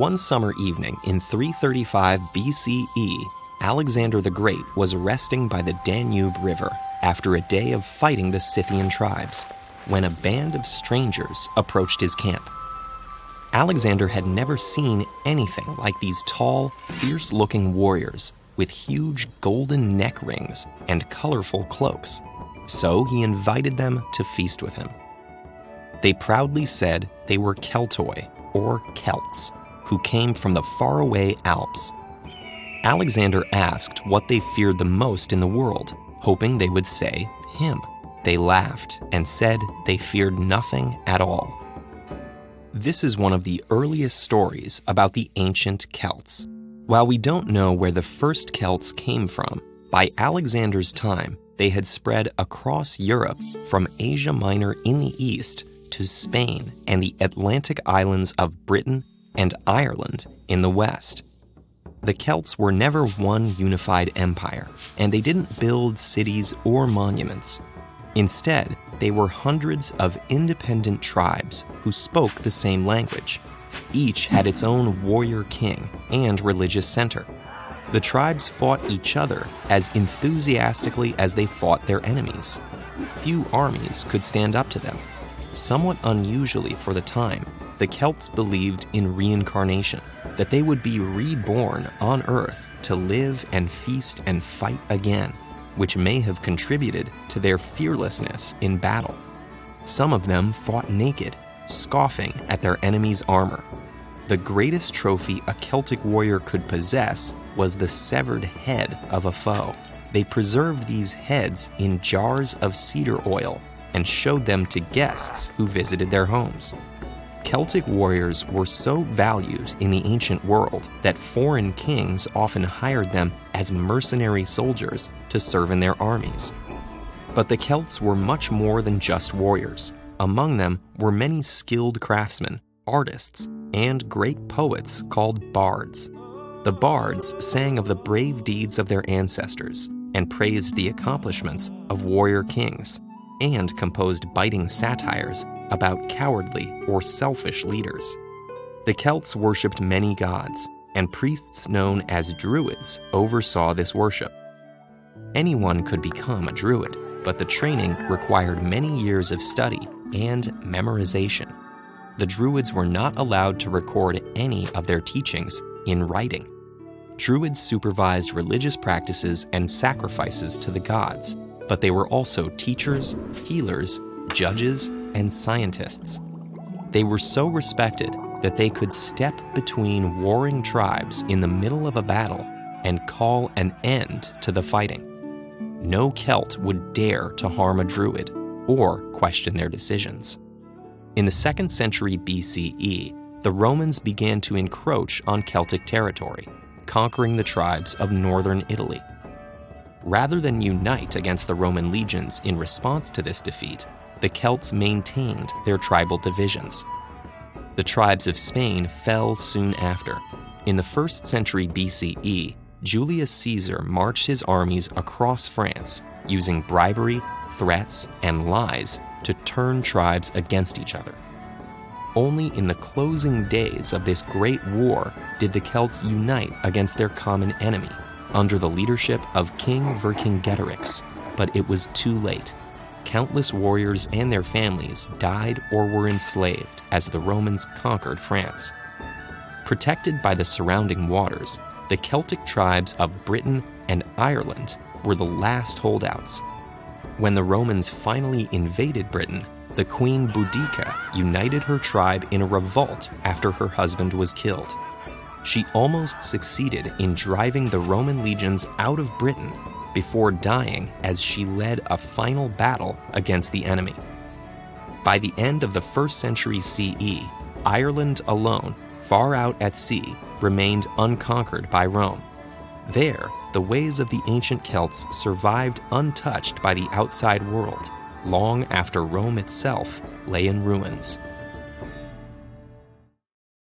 One summer evening in 335 BCE, Alexander the Great was resting by the Danube River after a day of fighting the Scythian tribes when a band of strangers approached his camp. Alexander had never seen anything like these tall, fierce looking warriors with huge golden neck rings and colorful cloaks, so he invited them to feast with him. They proudly said they were Keltoi, or Celts, who came from the faraway Alps. Alexander asked what they feared the most in the world, hoping they would say him. They laughed and said they feared nothing at all. This is one of the earliest stories about the ancient Celts. While we don't know where the first Celts came from, by Alexander's time, they had spread across Europe from Asia Minor in the east to Spain and the Atlantic islands of Britain and Ireland in the west. The Celts were never one unified empire, and they didn't build cities or monuments. Instead, they were hundreds of independent tribes who spoke the same language. Each had its own warrior king and religious center. The tribes fought each other as enthusiastically as they fought their enemies. Few armies could stand up to them. Somewhat unusually for the time, the Celts believed in reincarnation, that they would be reborn on Earth to live and feast and fight again, which may have contributed to their fearlessness in battle. Some of them fought naked, scoffing at their enemy's armor. The greatest trophy a Celtic warrior could possess was the severed head of a foe. They preserved these heads in jars of cedar oil and showed them to guests who visited their homes. Celtic warriors were so valued in the ancient world that foreign kings often hired them as mercenary soldiers to serve in their armies. But the Celts were much more than just warriors. Among them were many skilled craftsmen, artists, and great poets called bards. The bards sang of the brave deeds of their ancestors and praised the accomplishments of warrior kings and composed biting satires about cowardly or selfish leaders. The Celts worshipped many gods, and priests known as druids oversaw this worship. Anyone could become a druid, but the training required many years of study and memorization. The druids were not allowed to record any of their teachings in writing. Druids supervised religious practices and sacrifices to the gods but they were also teachers, healers, judges, and scientists. They were so respected that they could step between warring tribes in the middle of a battle and call an end to the fighting. No Celt would dare to harm a Druid or question their decisions. In the 2nd century BCE, the Romans began to encroach on Celtic territory, conquering the tribes of northern Italy. Rather than unite against the Roman legions in response to this defeat, the Celts maintained their tribal divisions. The tribes of Spain fell soon after. In the 1st century BCE, Julius Caesar marched his armies across France using bribery, threats, and lies to turn tribes against each other. Only in the closing days of this great war did the Celts unite against their common enemy, under the leadership of King Vercingetorix, but it was too late. Countless warriors and their families died or were enslaved as the Romans conquered France. Protected by the surrounding waters, the Celtic tribes of Britain and Ireland were the last holdouts. When the Romans finally invaded Britain, the Queen Boudica united her tribe in a revolt after her husband was killed she almost succeeded in driving the Roman legions out of Britain before dying as she led a final battle against the enemy. By the end of the first century CE, Ireland alone, far out at sea, remained unconquered by Rome. There, the ways of the ancient Celts survived untouched by the outside world, long after Rome itself lay in ruins.